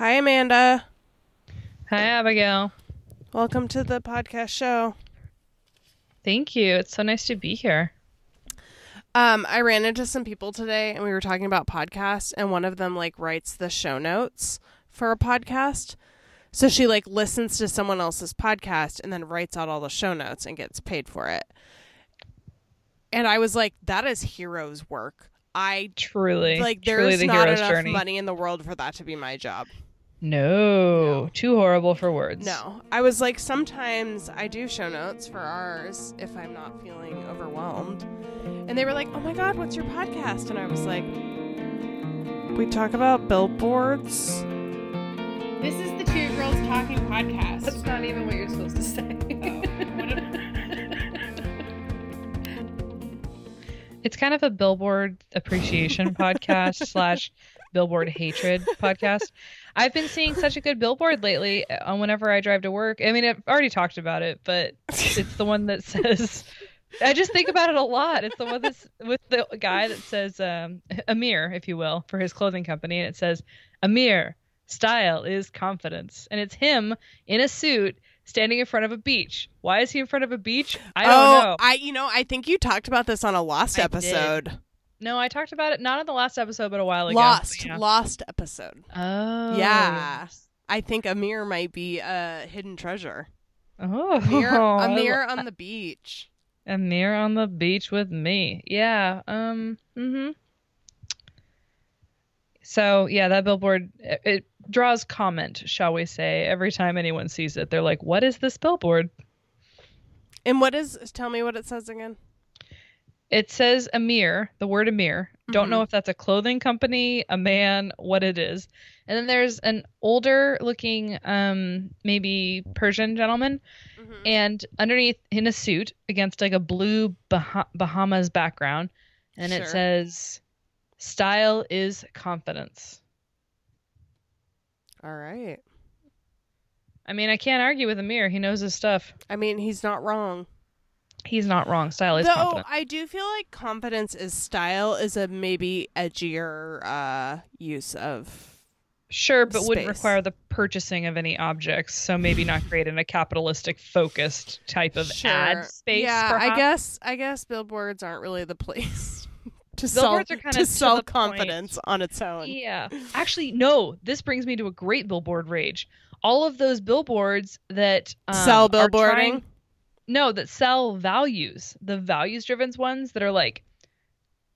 Hi, Amanda. Hi, Abigail. Welcome to the podcast show. Thank you. It's so nice to be here. Um, I ran into some people today and we were talking about podcasts, and one of them like writes the show notes for a podcast. So she like listens to someone else's podcast and then writes out all the show notes and gets paid for it. And I was like, that is hero's work. I Truly, like truly there's the not enough journey. money in the world for that to be my job. No, No. too horrible for words. No. I was like, sometimes I do show notes for ours if I'm not feeling overwhelmed. And they were like, oh my God, what's your podcast? And I was like, we talk about billboards. This is the Two Girls Talking podcast. that's not even what you're supposed to say. it's kind of a billboard appreciation podcast slash billboard hatred podcast. I've been seeing such a good billboard lately on whenever I drive to work. I mean, I've already talked about it, but it's the one that says I just think about it a lot. It's the one that's with the guy that says um, Amir, if you will, for his clothing company, and it says Amir, style is confidence, and it's him in a suit standing in front of a beach. Why is he in front of a beach? I don't oh, know. I you know, I think you talked about this on a lost I did. No, I talked about it not in the last episode, but a while ago. Lost, Yeah. lost episode. Oh, Yeah. I think Amir might be a hidden treasure. Oh, Amir, I Amir lo- on the beach. Amir on the beach with me. Yeah. Um. Mhm. So yeah, that billboard it, it draws comment, shall we say? Every time anyone sees it, they're like, "What is this billboard?" And what is? Tell me what it says again. It says Amir, the word Amir. Don't Mhm. know if that's a clothing company, a man, what it is. And then there's an older looking, um, maybe Persian gentleman, and underneath in a suit against like a blue bah- Bahamas background, and it says, "Style is confidence." All right. I mean, I can't argue with Amir. He knows his stuff. I mean, he's not wrong. He's not wrong. Style is Though confidence. I do feel like confidence is style is a maybe edgier uh, use of. Sure, but wouldn't require the purchasing of any objects, so maybe not create in a capitalistic focused type of Sure. ad space. Yeah, I guess I guess billboards aren't really the place to Billboards sell are to to sell point. confidence on its own. Yeah. Actually, no. This brings me to a great billboard rage. All of those billboards that um, Sell billboarding? trying- no, that sell values. The values driven ones that are like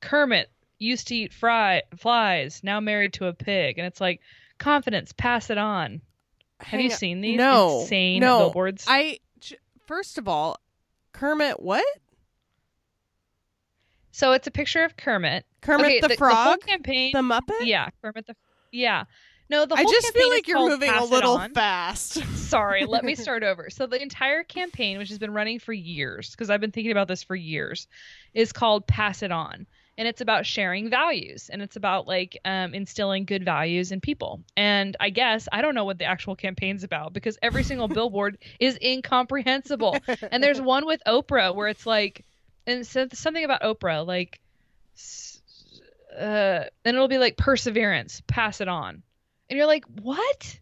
Kermit used to eat fry flies, now married to a pig, and it's like confidence, pass it on. Have Hang you seen these No, insane no. billboards? I first of all, Kermit, what? So it's a picture of Kermit. Kermit okay, the, whole Frog, campaign. the Muppet. yeah, Kermit the. Yeah. No, the I whole just feel like you're moving a Pass It little fast. Sorry, let me start over. So the entire campaign, which has been running for years, because I've been thinking about this for years, is called Pass It On. And it's about sharing values and it's about like um, instilling good values in people. And I guess I don't know what the actual campaign's about because every single billboard is incomprehensible. And there's one with Oprah where it's like, and so something about Oprah, like, uh, and it'll be like perseverance, pass it on. And you're like, what?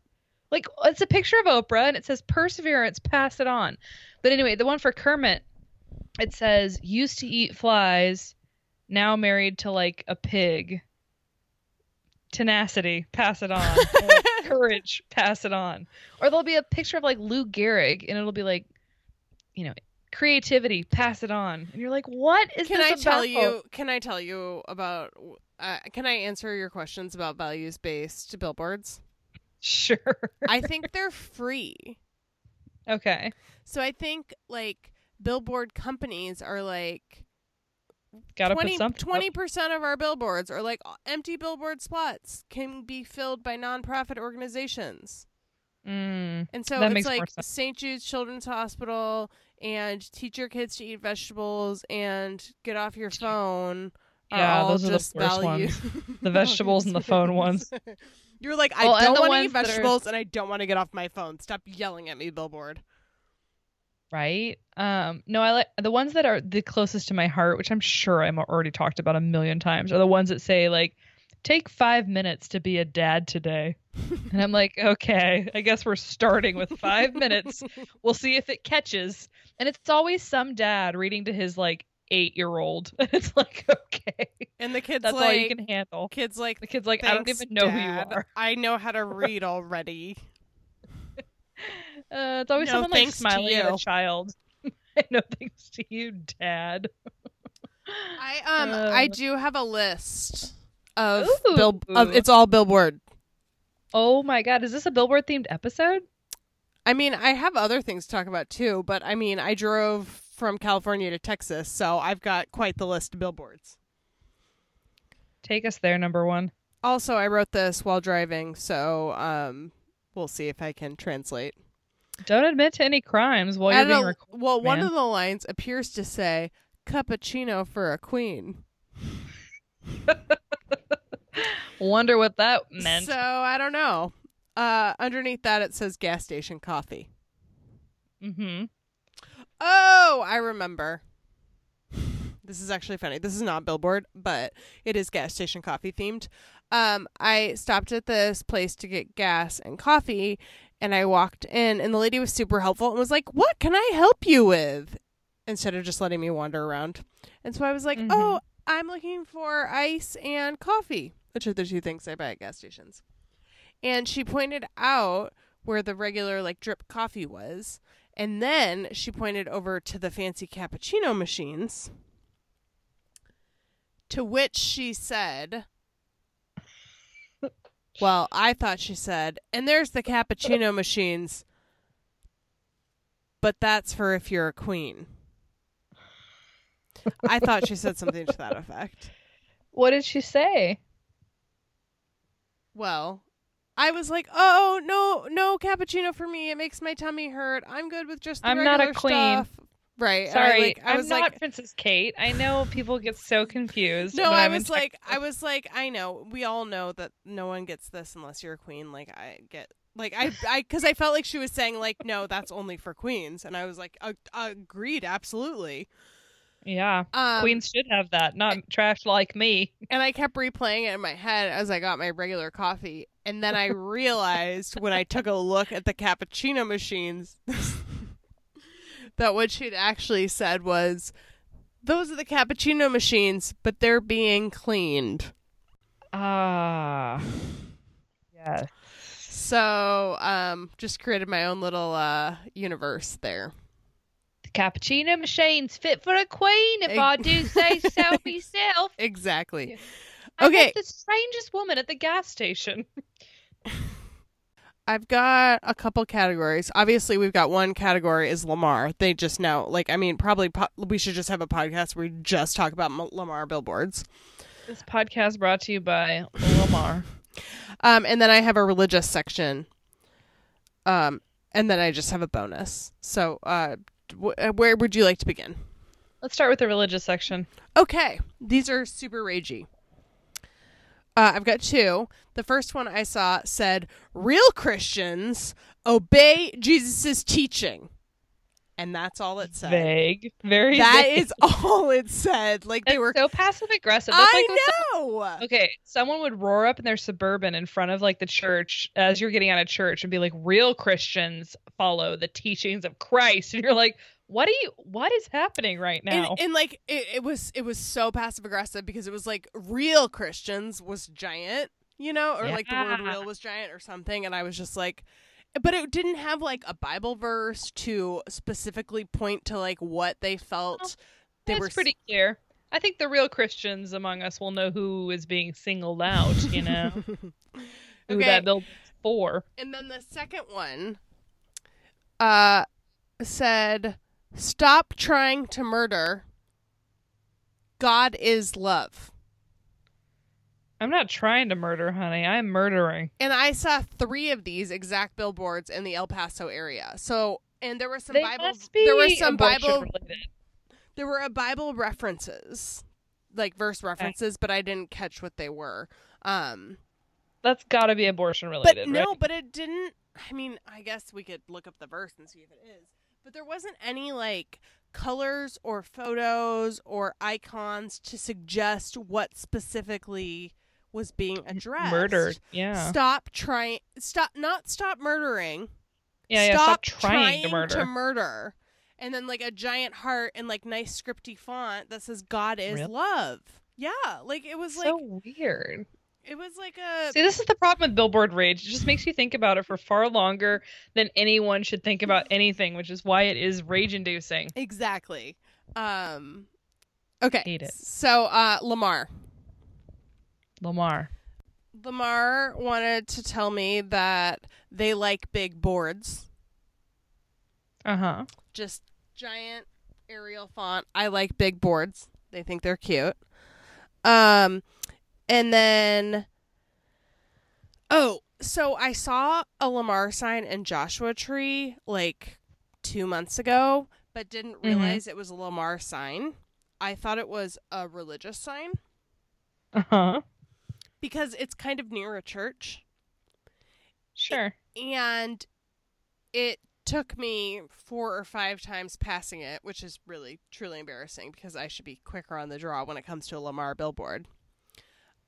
Like it's a picture of Oprah and it says perseverance, pass it on. But anyway, the one for Kermit, it says used to eat flies, now married to like a pig. Tenacity, pass it on. Or, courage, pass it on. Or there'll be a picture of like Lou Gehrig and it'll be like, you know, creativity, pass it on. And you're like, what is can this I tell about? you? Can I tell you about? Uh, can I answer your questions about values based billboards? Sure. I think they're free. Okay. So I think like billboard companies are like Gotta 20 put something. up. percent of our billboards or like empty billboard spots can be filled by nonprofit organizations. Mm. And so it's like. St. Jude's Children's Hospital and teach your kids to eat vegetables and get off your phone. Are Yeah, all those are the just worst value- The vegetables and the phone ones. You're like, I Well, don't want to eat ones that are- vegetables and I don't want to get off my phone. Stop yelling at me, billboard. right? Um, no, I like the ones that are the closest to my heart, which I'm sure I'm already talked about a million times, are the ones that say like take five minutes to be a dad today. and I'm like, okay, I guess we're starting with five minutes. We'll see if it catches. And it's always some dad reading to his like eight year old. It's like, okay. And the kid's That's like, all you can handle. kids like, The kid's like, I don't even know who you are. I know how to read already. Uh, it's always No, someone like smiling at a child. no thanks to you, dad. I um I Uh. do have a list of Ooh. bill of it's all billboard. Oh my god, is this a billboard themed episode? I mean, I have other things to talk about too, but I mean, I drove from California to Texas, so I've got quite the list of billboards. Take us there, number one. Also, I wrote this while driving, so um we'll see if I can translate. Don't admit to any crimes while you're being a- recorded. well, one of the lines appears to say cappuccino for a queen. Wonder what that meant. So, I don't know. Uh underneath that it says gas station coffee. mm-hmm. Oh, I remember. This is actually funny. This is not billboard, but it is gas station coffee themed. Um, I stopped at this place to get gas and coffee, and I walked in, and the lady was super helpful and was like, "What can I help you with?" Instead of just letting me wander around, and so I was like, Mhm. "Oh, I'm looking for ice and coffee, which are the two things I buy at gas stations." And she pointed out where the regular like drip coffee was, and then she pointed over to the fancy cappuccino machines. To which she said, Well, I thought she said, and there's the cappuccino machines, but that's for if you're a queen. I thought she said something to that effect. What did she say? Well, I was like, "Oh no, no cappuccino for me. It makes my tummy hurt. I'm good with just the I'm not a queen. stuff." Right? and I, Sorry, like, I I'm was not like, Princess Kate. I know people get so confused. No, I was like, I was like, I know. We all know that no one gets this unless you're a queen. Like, I get, like, I, I, because I felt like she was saying, like, no, that's only for queens, and I was like, agreed, absolutely. Yeah, Um, queens should have that, not trash like me. and I kept replaying it in my head as I got my regular coffee, and then I realized when I took a look at the cappuccino machines that what she'd actually said was, "Those are the cappuccino machines, but they're being cleaned." Ah, yes. So, um, just created my own little uh universe there. Cappuccino machine's fit for a queen, if I do say so myself. Exactly. I Okay. the strangest woman at the gas station. I've got a couple categories. Obviously, we've got one category is Lamar. They just know, like, I mean, probably po- we should just have a podcast where we just talk about M- Lamar billboards. This podcast brought to you by Lamar. Um, and then I have a religious section. Um, and then I just have a bonus. So, uh, where would you like to begin? Let's start with the religious section. Okay, these are super ragey. Uh, I've got two. The first one I saw said, "Real Christians obey Jesus' teaching," and that's all it said. Vague, very. That vague. is all it said. Like they That's were. so passive aggressive. That's I like when know. Okay, someone would roar up in their suburban in front of like the church as you're getting out of church and be like, "Real Christians follow the teachings of Christ," and you're like, "What do you? What is happening right now?" And, and like it, it was, it was so passive aggressive because it was like real Christians was giant, you know, or like the word real was giant or something, and I was just like, but it didn't have like a Bible verse to specifically point to like what they felt. they were pretty clear. I think the real Christians among us will know who is being singled out. You know, who Okay. that bill for. And then the second one uh said stop trying to murder. God is love. I'm not trying to murder, honey. I'm murdering. And I saw 3 of these exact billboards in the El Paso area. So and there were some they Bible there were some Bible related. there were a Bible references. Like verse references, but I didn't catch what they were. Um That's got to be abortion But related, no, right? but it didn't. I mean, I guess we could look up the verse and see if it is. But there wasn't any like colors or photos or icons to suggest what specifically was being addressed. Murdered. Yeah. Stop trying. Stop. Not stop murdering. yeah, yeah. Stop, trying, to murder. To murder. And then like a giant heart and like nice scripty font that says God is Really? love. Yeah, like it was like so weird. it was like a See, this is the problem with Billboard Rage. It just makes you think about it for far longer than anyone should think about anything, which is why it is rage inducing. exactly. Um okay. Hate it. So uh Lamar. Lamar. Lamar wanted to tell me that they like big boards. Uh huh. Just giant Arial font. I like big boards. They think they're cute. Um and then Oh, so I saw a Lamar sign in Joshua Tree like 2 months ago, but didn't Mhm. realize it was a Lamar sign. I thought it was a religious sign Uh huh. Because it's kind of near a church. Sure. and it took me four or five times passing it, which is really truly embarrassing because I should be quicker on the draw when it comes to a Lamar billboard.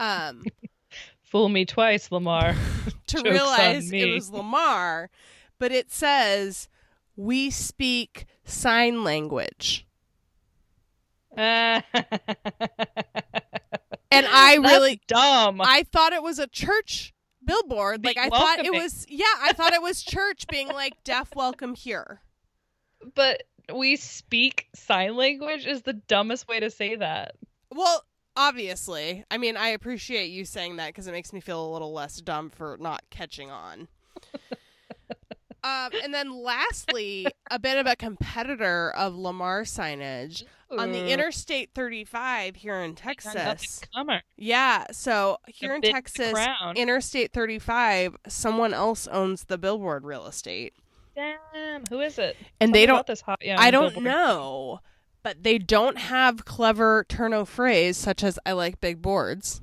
Um, Fool me twice, Lamar. to Joke's realize it was Lamar, but it says we speak sign language, and I really dumb. I thought it was a church billboard. Being Like I thought it was yeah, I thought it was church being like deaf welcome here. but we speak sign language is the dumbest way to say that. Well, obviously. I mean, I appreciate you saying that because it makes me feel a little less dumb for not catching on. um, and then lastly, a bit of a competitor of Lamar signage on the Interstate 35 here in Texas. Yeah, so here in Texas. Interstate 35, someone else owns the billboard real estate. Damn, who is it? And Tell they don't this hot, yeah, I don't billboard. know, but they don't have clever turno phrase such as I like big boards.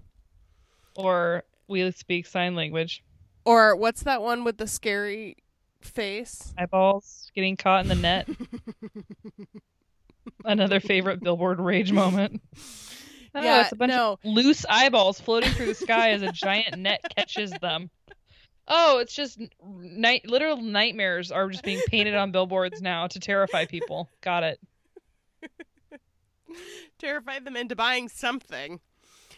Or we speak sign language. Or what's that one with the scary face? Eyeballs getting caught in the net. Another favorite billboard rage moment. Oh, Yeah, it's a bunch no. of loose eyeballs floating through the sky as a giant net catches them. Oh, it's just night. Literal nightmares are just being painted on billboards now to terrify people. Got it. terrify them into buying something.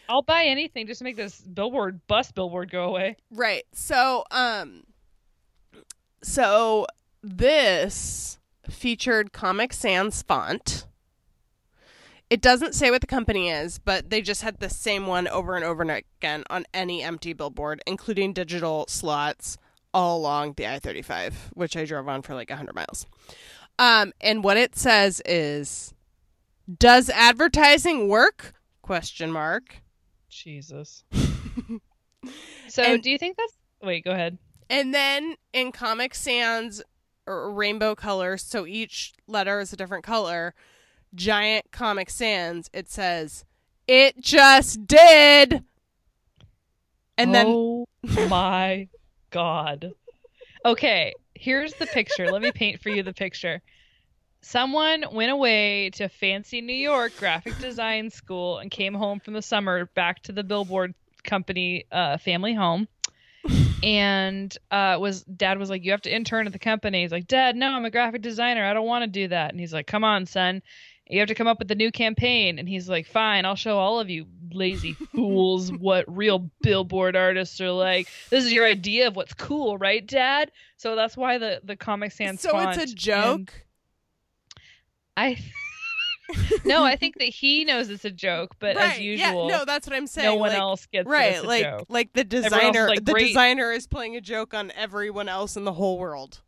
I'll buy anything just to make this billboard bus billboard go away. Right. So, um so this featured Comic Sans font. It doesn't say what the company is, but they just had the same one over and over and again on any empty billboard, including digital slots all along the I-35, which I drove on for like 100 miles. Um and what it says is does advertising work? Question mark. Jesus. So, And- do you think that's? Wait, go ahead. And then in Comic Sans rainbow colors, so each letter is a different color, giant Comic Sans, it says, It just did. And then oh my god. Okay, here's the picture. Let me paint for you the picture. Someone went away to fancy New York graphic design school and came home from the summer back to the billboard company uh, family home. And uh, was dad was like, You have to intern at the company. He's like, Dad, no, I'm a graphic designer. I don't want to do that. And he's like, Come on, son. You have to come up with a new campaign. And he's like, Fine, I'll show all of you lazy fools what real billboard artists are like. This is your idea of what's cool, right, Dad? So that's why the, the Comic Sans so it's a joke. I no, I think that he knows it's a joke, but right. as usual, Yeah, no, that's what I'm saying. no one like, else gets Right, like joke. like the designer like, the designer is playing a joke on everyone else in the whole world.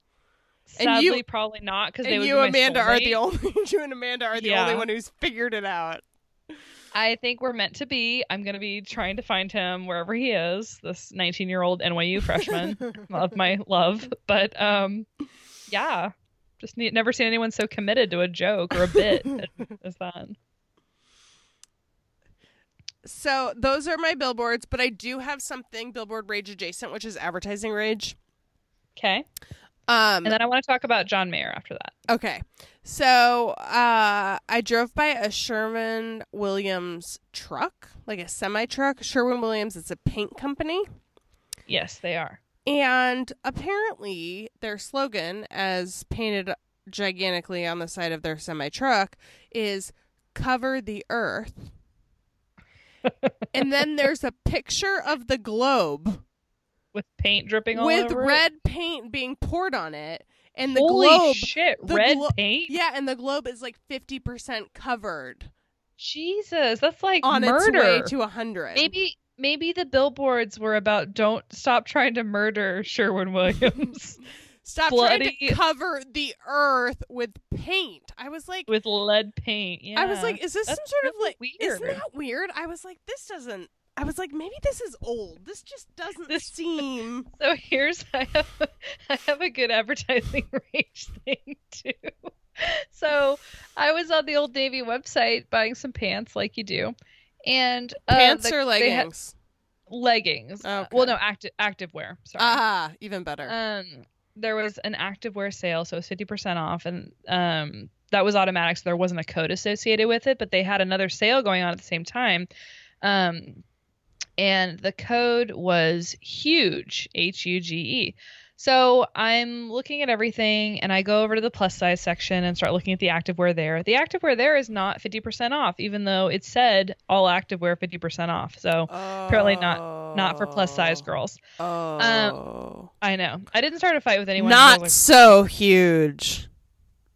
And Sadly, you- probably not because they And would you Amanda are the only you and Amanda are the Yeah. only one who's figured it out. I think we're meant to be. I'm gonna be trying to find him wherever he is. This 19 year old NYU freshman of my love, but um, yeah, just need, never seen anyone so committed to a joke or a bit as that. So those are my billboards, but I do have something billboard rage adjacent, which is advertising rage. Okay. Um, And then I want to talk about John Mayer after that. Okay. So uh, I drove by a Sherwin Williams truck, like a semi truck. Sherwin Williams, it's a paint company. Yes, they are. And apparently, their slogan, as painted gigantically on the side of their semi truck, is cover the earth. and then there's a picture of the globe With paint dripping all with over it. With red paint being poured on it. And the Holy globe shit! the red glo- paint. Yeah, and the globe is like 50% covered Jesus, that's like on murder. its way to 100. maybe maybe the billboards were about don't stop trying to murder Sherwin Williams Stop trying to cover the earth with paint. I was like, with lead paint. Yeah. I was like, is this some That's sort of like, weird. isn't that weird? I was like, this doesn't, I was like, maybe this is old. This just doesn't This- seem. So here's I have I have a good advertising range thing too. So I was on the Old Navy website buying some pants like you do, and uh, Pants the- or leggings? leggings. Okay. Well, no, active active wear. Sorry. Ah, even better. Um, there was an active wear sale, so it was fifty percent off, and um, that was automatic, so there wasn't a code associated with it. But they had another sale going on at the same time, um, and the code was huge, H U G E. So I'm looking at everything, and I go over to the plus size section and start looking at the activewear there. The activewear there is not fifty percent off, even though it said all activewear fifty percent off. So apparently not not for plus size girls. Oh. I know. I didn't start a fight with anyone. Not so huge.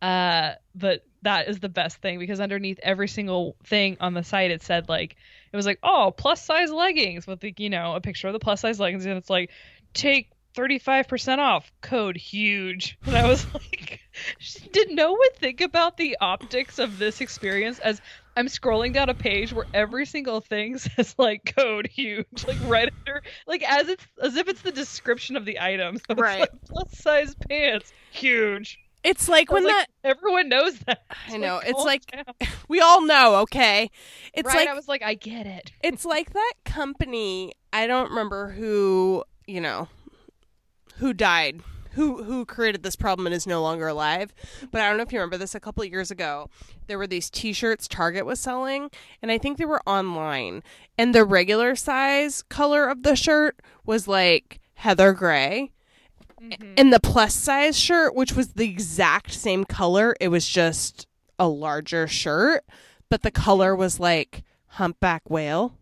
Uh, but that is the best thing because underneath every single thing on the site, it said like it was like, oh, plus size leggings with the you know a picture of the plus size leggings, and it's like take thirty five percent off, code huge. And I was like, did no one think about the optics of this experience as I'm scrolling down a page where every single thing says like code huge, like right under, like as it's as if it's the description of the item. So it's Right. like plus size pants, huge. It's like when like, that. everyone knows that. I know. It's like down. we all know. Okay. It's right. like I was like, I get it. it's like that company. I don't remember who you know who died. Who who created this problem and is no longer alive? But I don't know if you remember this. A couple of years ago, there were these T-shirts Target was selling, and I think they were online. And the regular size color of the shirt was like heather gray, Mm-hmm. and the plus size shirt, which was the exact same color, it was just a larger shirt, but the color was like humpback whale.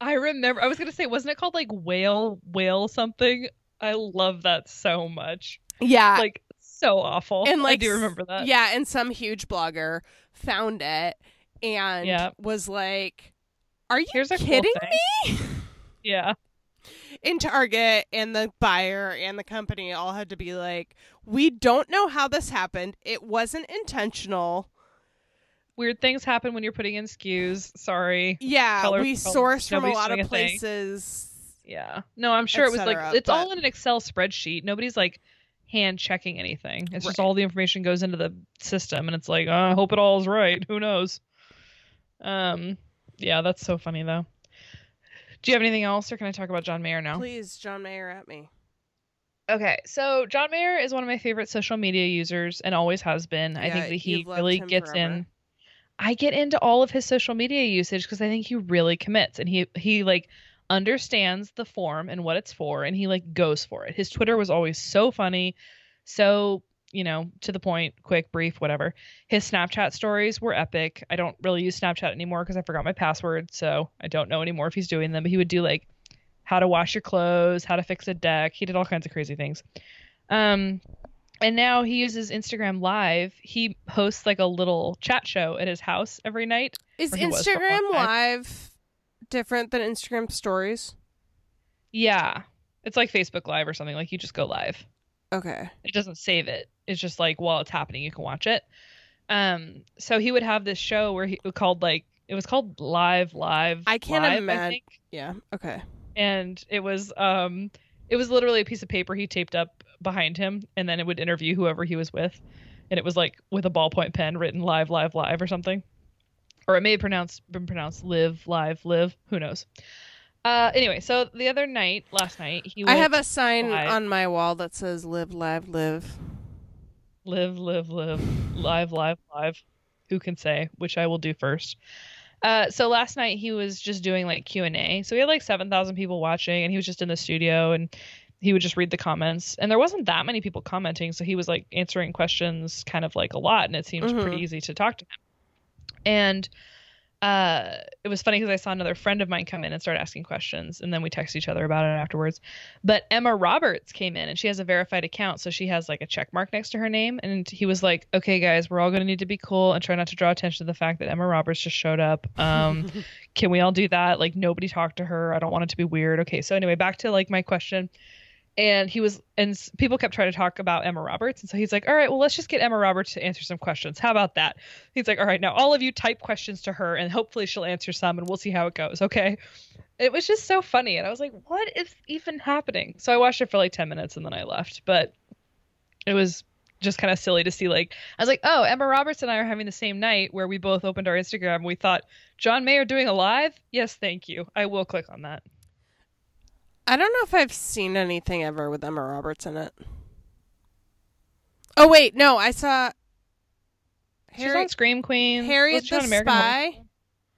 I remember. I was gonna say, wasn't it called like whale whale something? I love that so much. Yeah. Like so awful. and like I do remember that. Yeah, and some huge blogger found it and Yeah. was like, "Are you Here's kidding me?" Yeah. In Target and the buyer and the company all had to be like, "We don't know how this happened. It wasn't intentional." Weird things happen when you're putting in SKUs. Sorry. Yeah, Color we sourced from a lot of a places. Yeah. No, I'm sure it was like it's all in an Excel spreadsheet. Nobody's like hand checking anything. It's just all the information goes into the system, and it's like, oh, I hope it all is right. Who knows? Um. Yeah, that's so funny though. Do you have anything else, or can I talk about John Mayer now? Please, John Mayer at me. Okay, so John Mayer is one of my favorite social media users and always has been. I think that he really gets forever. in. I get into all of his social media usage because I think he really commits and he he like understands the form and what it's for and he like goes for it. His Twitter was always so funny, so you know to the point, quick, brief, whatever. His Snapchat stories were epic. I don't really use Snapchat anymore because I forgot my password, so I don't know anymore if he's doing them. But he would do like how to wash your clothes, how to fix a deck. He did all kinds of crazy things. Um, and now he uses Instagram Live. He hosts like a little chat show at his house every night. Is Or he was for a long Instagram. Live different than Instagram Stories? Yeah, it's like Facebook Live or something. Like you just go live. Okay. It doesn't save it. It's just like while it's happening, you can watch it. Um, so he would have this show where he called like it was called Live Live. I can't imagine-. Yeah. Okay. and it was um it was literally a piece of paper he taped up behind him and then it would interview whoever he was with and it was like with a ballpoint pen written live live live or something or it may have pronounced been pronounced live live live who knows Uh, anyway, so the other night, last night, he was. I have a sign live. on my wall that says "Live, live, live." live, live, live, live, live, live. Who can say? Which I will do first. Uh, so last night he was just doing like Q and A. So he had like seven thousand people watching, and he was just in the studio and he would just read the comments. And there wasn't that many people commenting, so he was like answering questions kind of like a lot, and it seemed Mhm. pretty easy to talk to him. And uh, it was funny because I saw another friend of mine come in and start asking questions, and then we text each other about it afterwards. But Emma Roberts came in, and she has a verified account, so she has like a check mark next to her name. And he was like, "Okay, guys, we're all going to need to be cool and try not to draw attention to the fact that Emma Roberts just showed up. Um, can we all do that? Like nobody talked to her. I don't want it to be weird. Okay, so anyway, back to like my question. And he was, and people kept trying to talk about Emma Roberts. And so he's like, all right, well, let's just get Emma Roberts to answer some questions. How about that? He's like, all right, now all of you type questions to her and hopefully she'll answer some and we'll see how it goes. Okay. It was just so funny. And I was like, what is even happening? So I watched it for like 10 minutes and then I left. But it was just kind of silly to see like I was like, oh, Emma Roberts and I are having the same night where we both opened our Instagram we thought, John Mayer doing a live? Yes, thank you. I will click on that. I don't know if I've seen anything ever with Emma Roberts in it. Oh wait, no, I saw She's on Scream Queen. Harriet the Spy.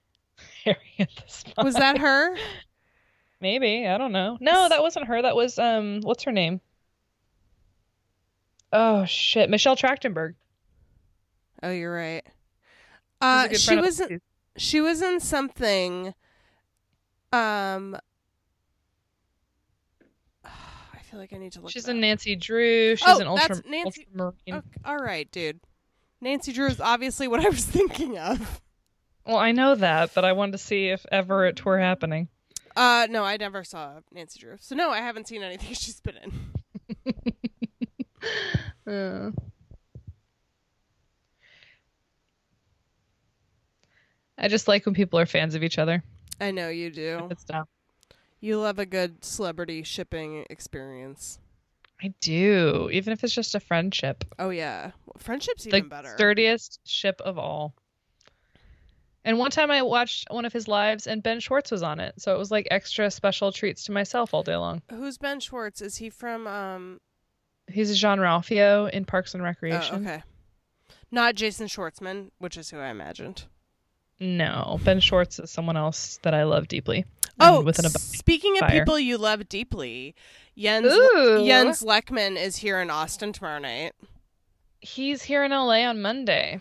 Harriet the Spy. Was that her? Maybe I don't know. No, that wasn't her. That was um, what's her name? Oh shit, Michelle Trachtenberg. Oh, you're right. Uh, she was in, she was in something. Um, I feel like I need to look. She's in. Nancy Drew. She's Oh, an ultra, that's Nancy- ultramarine. Okay, all right, dude. Nancy Drew is obviously what I was thinking of. Well, I know that, but I wanted to see if ever it were happening. Uh, no, I never saw Nancy Drew, so no, I haven't seen anything she's been in. Uh. I just like when people are fans of each other. I know you do. It's dumb. You love a good celebrity shipping experience. I do, even if it's just a friendship. Oh yeah, friendship's the even better. sturdiest ship of all. And one time I watched one of his lives and Ben Schwartz was on it. So it was like extra special treats to myself all day long. Who's Ben Schwartz? Is he from? Um. He's Jean Ralphio in Parks and Oh, Recreation. okay. Not Jason Schwartzman, which is who I imagined. No, Ben Schwartz is someone else that I love deeply. Oh, And within a speaking of fire. people you love deeply, Jens Ooh. Jens Lekman is here in Austin tomorrow night. He's here in LA on Monday.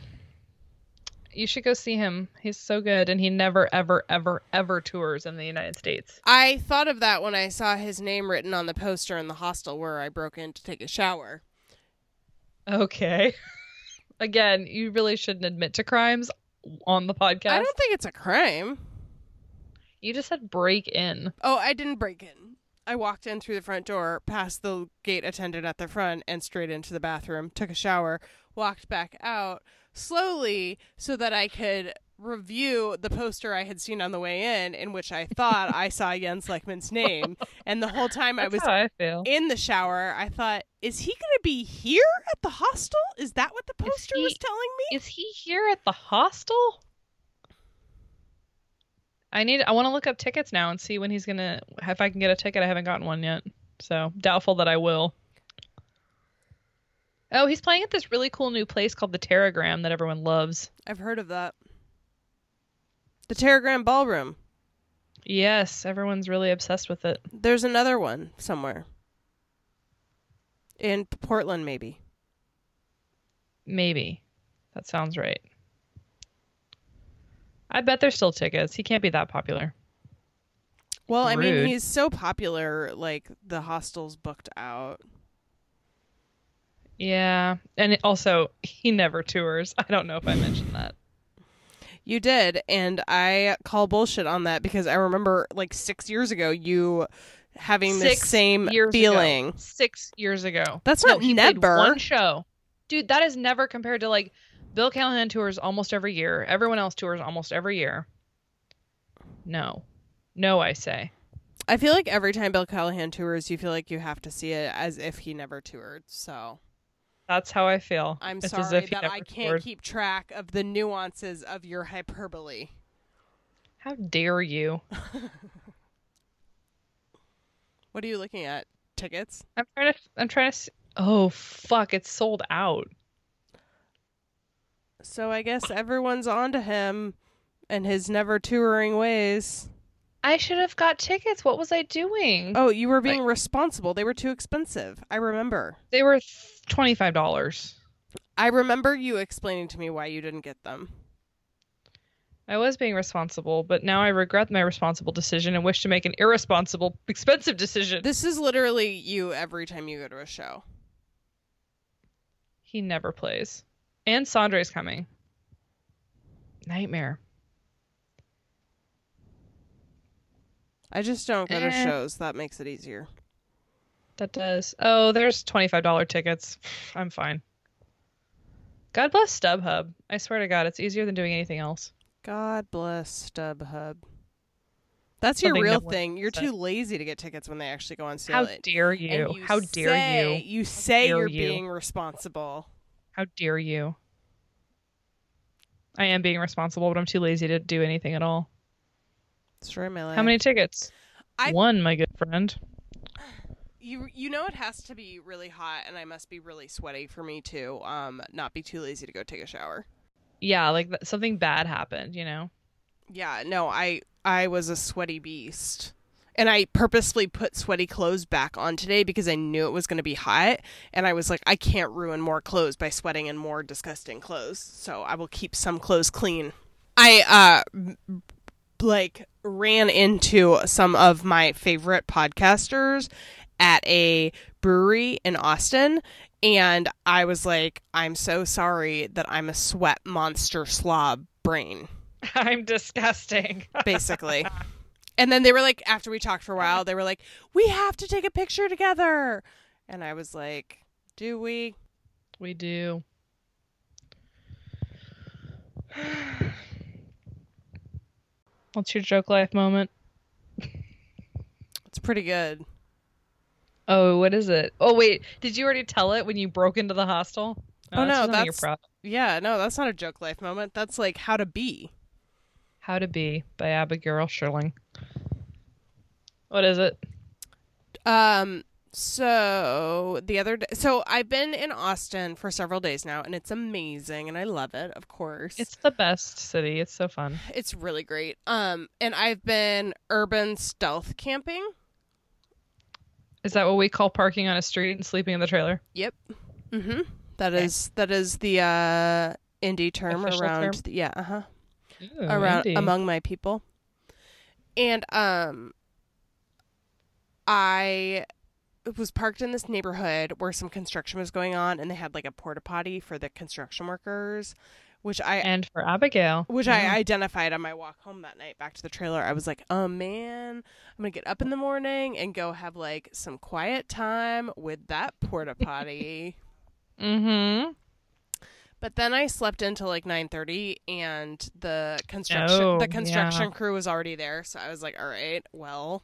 You should go see him. He's so good, and he never, ever, ever, ever tours in the United States. I thought of that when I saw his name written on the poster in the hostel where I broke in to take a shower. Okay. Again, you really shouldn't admit to crimes on the podcast. I don't think it's a crime. You just said break in. Oh, I didn't break in. I walked in through the front door, past the gate attendant at the front, and straight into the bathroom, took a shower, walked back out slowly so that I could review the poster I had seen on the way in, in which I thought I saw Jens Lekman's name. And the whole time I was I in the shower, I thought, is he going to be here at the hostel? Is that what the poster he- was telling me? Is he here at the hostel? I need. I want to look up tickets now and see when he's gonna. If I can get a ticket, I haven't gotten one yet. So doubtful that I will. Oh, he's playing at this really cool new place called the Teragram that everyone loves. I've heard of that. The Teragram Ballroom. Yes, everyone's really obsessed with it. There's another one somewhere. In Portland, maybe. Maybe. That sounds right. I bet there's still tickets. He can't be that popular. Well, I mean, he's so popular, like, the hostel's booked out. Yeah, and it- also he never tours. I don't know if I mentioned that. You did, and I call bullshit on that because I remember, like, six years ago, you having the same years feeling. ago. Six years ago. That's No, not he never. one show, dude. That is never compared to like Bill Callahan tours almost every year. Everyone else tours almost every year. No, no, I say. I feel like every time Bill Callahan tours, you feel like you have to see it as if he never toured. So That's how I feel. I'm It's sorry that I can't toured. keep track of the nuances of your hyperbole. How dare you? What are you looking at? Tickets? I'm trying to. I'm trying to. Oh fuck! It's sold out. So I guess everyone's on to him and his never touring ways. I should have got tickets. What was I doing? Oh, you were being responsible. They were too expensive. I remember. They were twenty five dollars. I remember you explaining to me why you didn't get them. I was being responsible, but now I regret my responsible decision and wish to make an irresponsible, expensive decision. This is literally you every time you go to a show. He never plays. And Sandre's coming. Nightmare. I just don't go to Eh. shows. That makes it easier. That does. Oh, there's $25 tickets. I'm fine. God bless StubHub. I swear to God, it's easier than doing anything else. God bless StubHub. That's your real no thing. You're too lazy to get tickets when they actually go on sale. How dare you? you How dare say- you? You say you're you. being responsible. How dare you? I am being responsible, but I'm too lazy to do anything at all. Destroy my life. How many tickets? I- One, my good friend. You you know it has to be really hot, and I must be really sweaty for me to um not be too lazy to go take a shower. Yeah, like th- something bad happened, you know? Yeah, no, I I was a sweaty beast. And I purposefully put sweaty clothes back on today because I knew it was going to be hot and I was like I can't ruin more clothes by sweating in more disgusting clothes. So I will keep some clothes clean. I uh like ran into some of my favorite podcasters at a brewery in Austin and I was like I'm so sorry that I'm a sweat monster slob brain I'm disgusting. basically. And then they were like, after we talked for a uh-huh. while, they were like, we have to take a picture together. And I was like, do we? we do. What's your joke life moment? It's pretty good. Oh, what is it? Oh, wait. Did you already tell it when you broke into the hostel? Oh, no, that's- proud. Yeah, no, that's not a joke life moment. That's like how to be. How to Be by Abigail Sherling. What is it? Um, so the other day, so I've been in Austin for several days now, and it's amazing, and I love it. Of course, It's the best city. It's so fun. it's really great. Um, and I've been urban stealth camping. Is that what we call parking on a street and sleeping in the trailer? Yep. Mm-hmm. That Okay. is that is the uh indie term Official around term? the, yeah, uh-huh. Ooh, around indie. among my people. And um I was parked in this neighborhood where some construction was going on and they had like a porta potty for the construction workers, which I and for Abigail. which Yeah. I identified on my walk home that night back to the trailer. I was like, "Oh man, I'm going to get up in the morning and go have like some quiet time with that porta potty." Mm-hmm. But then I slept until like 9:30 and the construction Oh, the construction yeah. crew was already there. So I was like, "All right, well,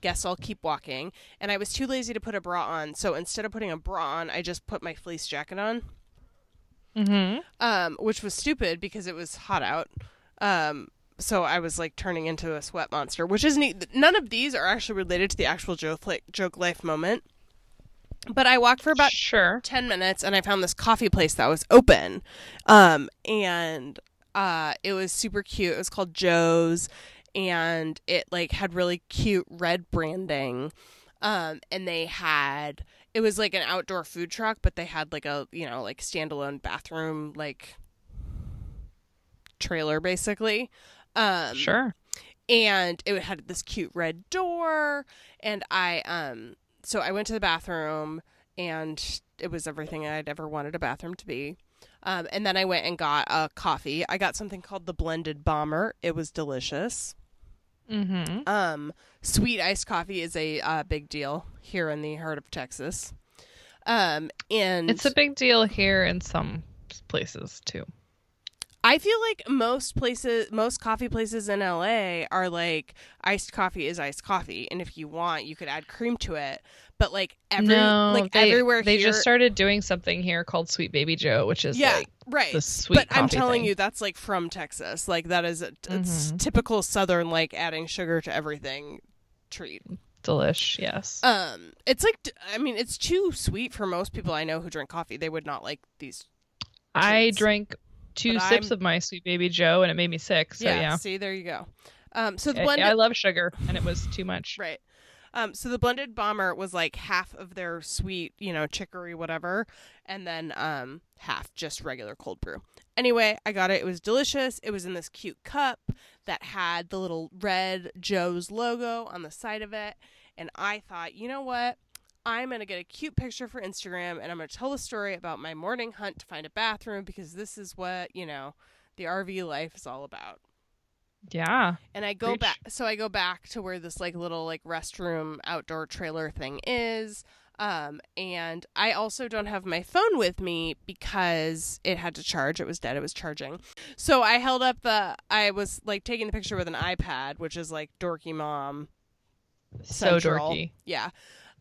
guess I'll keep walking." And I was too lazy to put a bra on. So instead of putting a bra on, I just put my fleece jacket on. Mm-hmm. Um, which was stupid because it was hot out. Um, so I was like turning into a sweat monster, which isn't e- none of these are actually related to the actual joke like joke life moment. But I walked for about sure. 10 minutes and I found this coffee place that was open. Um, and uh, it was super cute. It was called Joe's and it like had really cute red branding. Um, and they had it was like an outdoor food truck, but they had like a, you know, like standalone bathroom like trailer basically. Um, Sure. and it had this cute red door and i um so i went to the bathroom and it was everything i'd ever wanted a bathroom to be um, and then i went and got a coffee i got something called the blended bomber it was delicious Mm-hmm. um, sweet iced coffee is a uh, big deal here in the heart of texas um, and It's a big deal here in some places too. I feel like most places, most coffee places in LA are like iced coffee is iced coffee, and if you want, you could add cream to it. But like every, no, like they, everywhere they here, just started doing something here called Sweet Baby Joe, which is yeah, like right. the sweet. But I'm telling thing. you, that's like from Texas. Like that is a it's Mhm. typical Southern like adding sugar to everything treat. Delish, yes. Um, it's like I mean, it's too sweet for most people I know who drink coffee. They would not like these. I treats. Two But sips I'm- of my sweet baby Joe, and it made me sick. So yeah, See, there you go. Um, so the I, I love sugar, and it was too much. Right. Um, so the blended bomber was like half of their sweet, you know, chicory, whatever, and then um, half just regular cold brew. Anyway, I got it. It was delicious. It was in this cute cup that had the little red Joe's logo on the side of it. And I thought, you know what? I'm going to get a cute picture for Instagram and I'm going to tell a story about my morning hunt to find a bathroom because this is what, you know, the RV life is all about Yeah. and I go Preach. back so I go back to where this like little like restroom outdoor trailer thing is um and I also don't have my phone with me because it had to charge it was dead it was charging so I held up the I was like taking the picture with an iPad which is like dorky mom So dorky. yeah.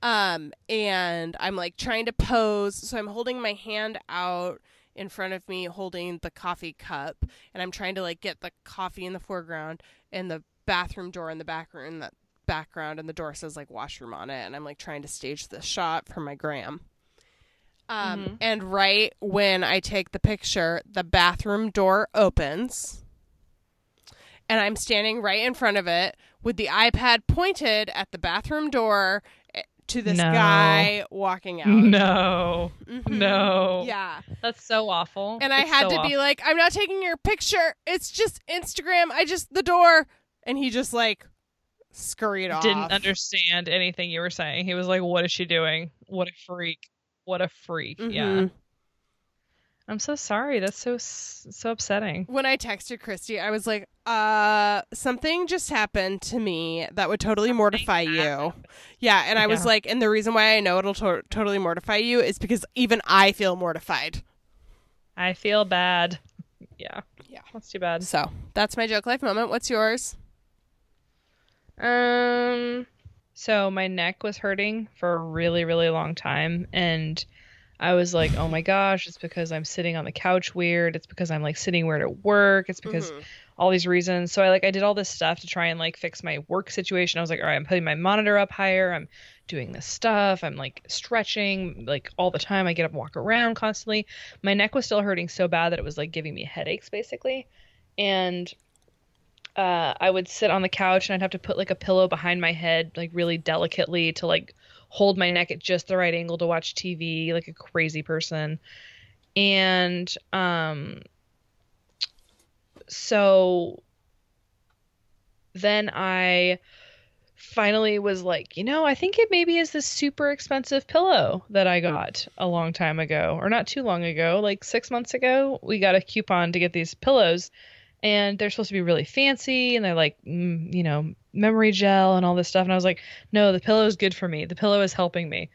Um, and I'm like trying to pose. So I'm holding my hand out in front of me, holding the coffee cup, and I'm trying to like get the coffee in the foreground and the bathroom door in the background. That background and the door says like washroom on it, and I'm like trying to stage this shot for my gram. Um, Mhm. and right when I take the picture, the bathroom door opens and I'm standing right in front of it with the iPad pointed at the bathroom door to this No. guy walking out. No. Mhm. No. Yeah. That's so awful. And I It's had so to be like, I'm not taking your picture. It's just Instagram. I just the door. And he just like scurried off. didn't understand anything you were saying. He was like, "What is she doing? What a freak! What a freak!" Yeah. I'm so sorry. That's so so upsetting. When I texted Christy, I was like, uh, something just happened to me that would totally mortify you. Yeah, and I was Yeah. like, and the reason why I know it'll to- totally mortify you is because even I feel mortified. I feel bad. Yeah. Yeah. That's too bad. So that's my joke life moment. What's yours? Um so my neck was hurting for a really really long time and I was like, "Oh my gosh, it's because I'm sitting on the couch weird. It's because I'm like sitting weird at work. It's because Mhm. all these reasons." So I like I did all this stuff to try and like fix my work situation. I was like, "All right, I'm putting my monitor up higher. I'm doing this stuff. I'm like stretching like all the time. I get up and walk around constantly. My neck was still hurting so bad that it was like giving me headaches basically. And uh, I would sit on the couch and I'd have to put like a pillow behind my head, like really delicately to like hold my neck at just the right angle to watch TV, like a crazy person. And um, so then I finally was like, you know, I think it maybe is this super expensive pillow that I got a long time ago, or not too long ago, like six months ago. We got a coupon to get these pillows, and they're supposed to be really fancy, and they're like, mm, you know, memory gel and all this stuff. And I was like, no, the pillow is good for me. The pillow is helping me.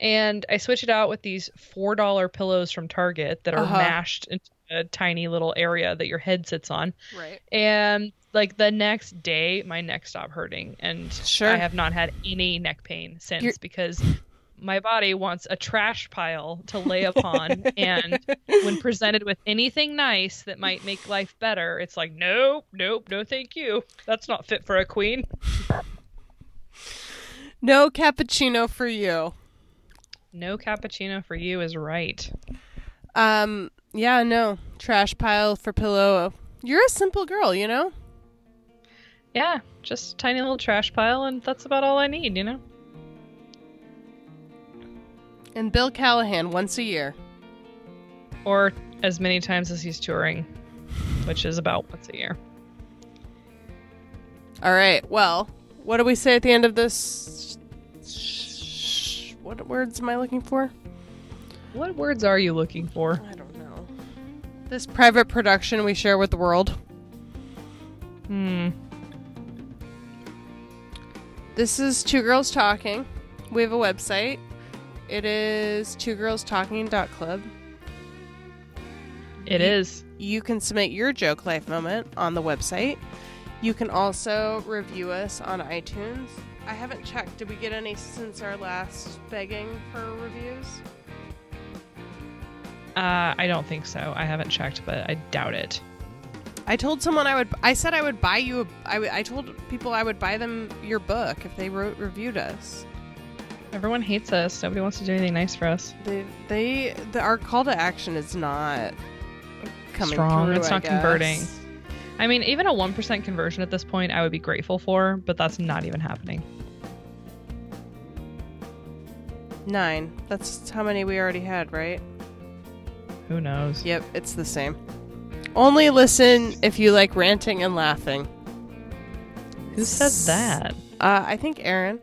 And I switched it out with these four dollar pillows from Target that are Uh-huh. mashed into a tiny little area that your head sits on. Right. And like the next day, my neck stopped hurting, and Sure. I have not had any neck pain since You're- because my body wants a trash pile to lay upon, and when presented with anything nice that might make life better, it's like, nope, nope, no, thank you. That's not fit for a queen. No cappuccino for you. No cappuccino for you is right. Um. Yeah. No trash pile for pillow. You're a simple girl, you know. Yeah, just tiny little trash pile, and that's about all I need, you know. And Bill Callahan once a year. Or as many times as he's touring, which is about once a year. All right. Well, what do we say at the end of this? What words am I looking for? What words are you looking for? I don't know. This private production we share with the world. Hmm. This is Two Girls Talking. We have a website. It is twogirlstalking.club. It is. You can submit your joke life moment on the website. You can also review us on iTunes. I haven't checked. Did we get any since our last begging for reviews? Uh, I don't think so. I haven't checked, but I doubt it. I told someone I would. I said I would buy you. A, I, I told people I would buy them your book if they wrote reviewed us. Everyone hates us. Nobody wants to do anything nice for us. They they the, our call to action is not coming Strong. through, It's I not converting. I mean, even a 1% conversion at this point, I would be grateful for, but that's not even happening. Nine. That's how many we already had, right? Who knows? Yep, it's the same. Only listen if you like ranting and laughing. Who said that? Uh, I think Aaron.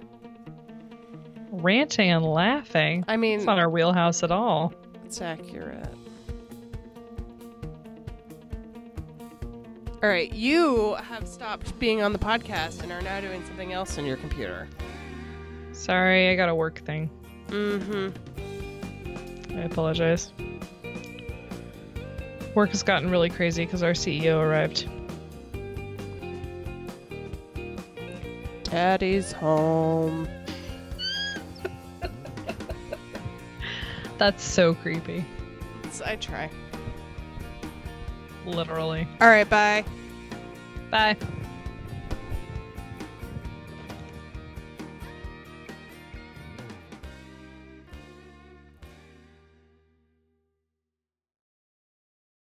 Ranting and laughing. I mean, It's not our wheelhouse at all. It's accurate. All right, you have stopped being on the podcast and are now doing something else on your computer. Sorry, I got a work thing. Mm-hmm. I apologize. Work has gotten really crazy because our CEO arrived. Daddy's home. That's so creepy. I try. Literally. All right, bye. Bye.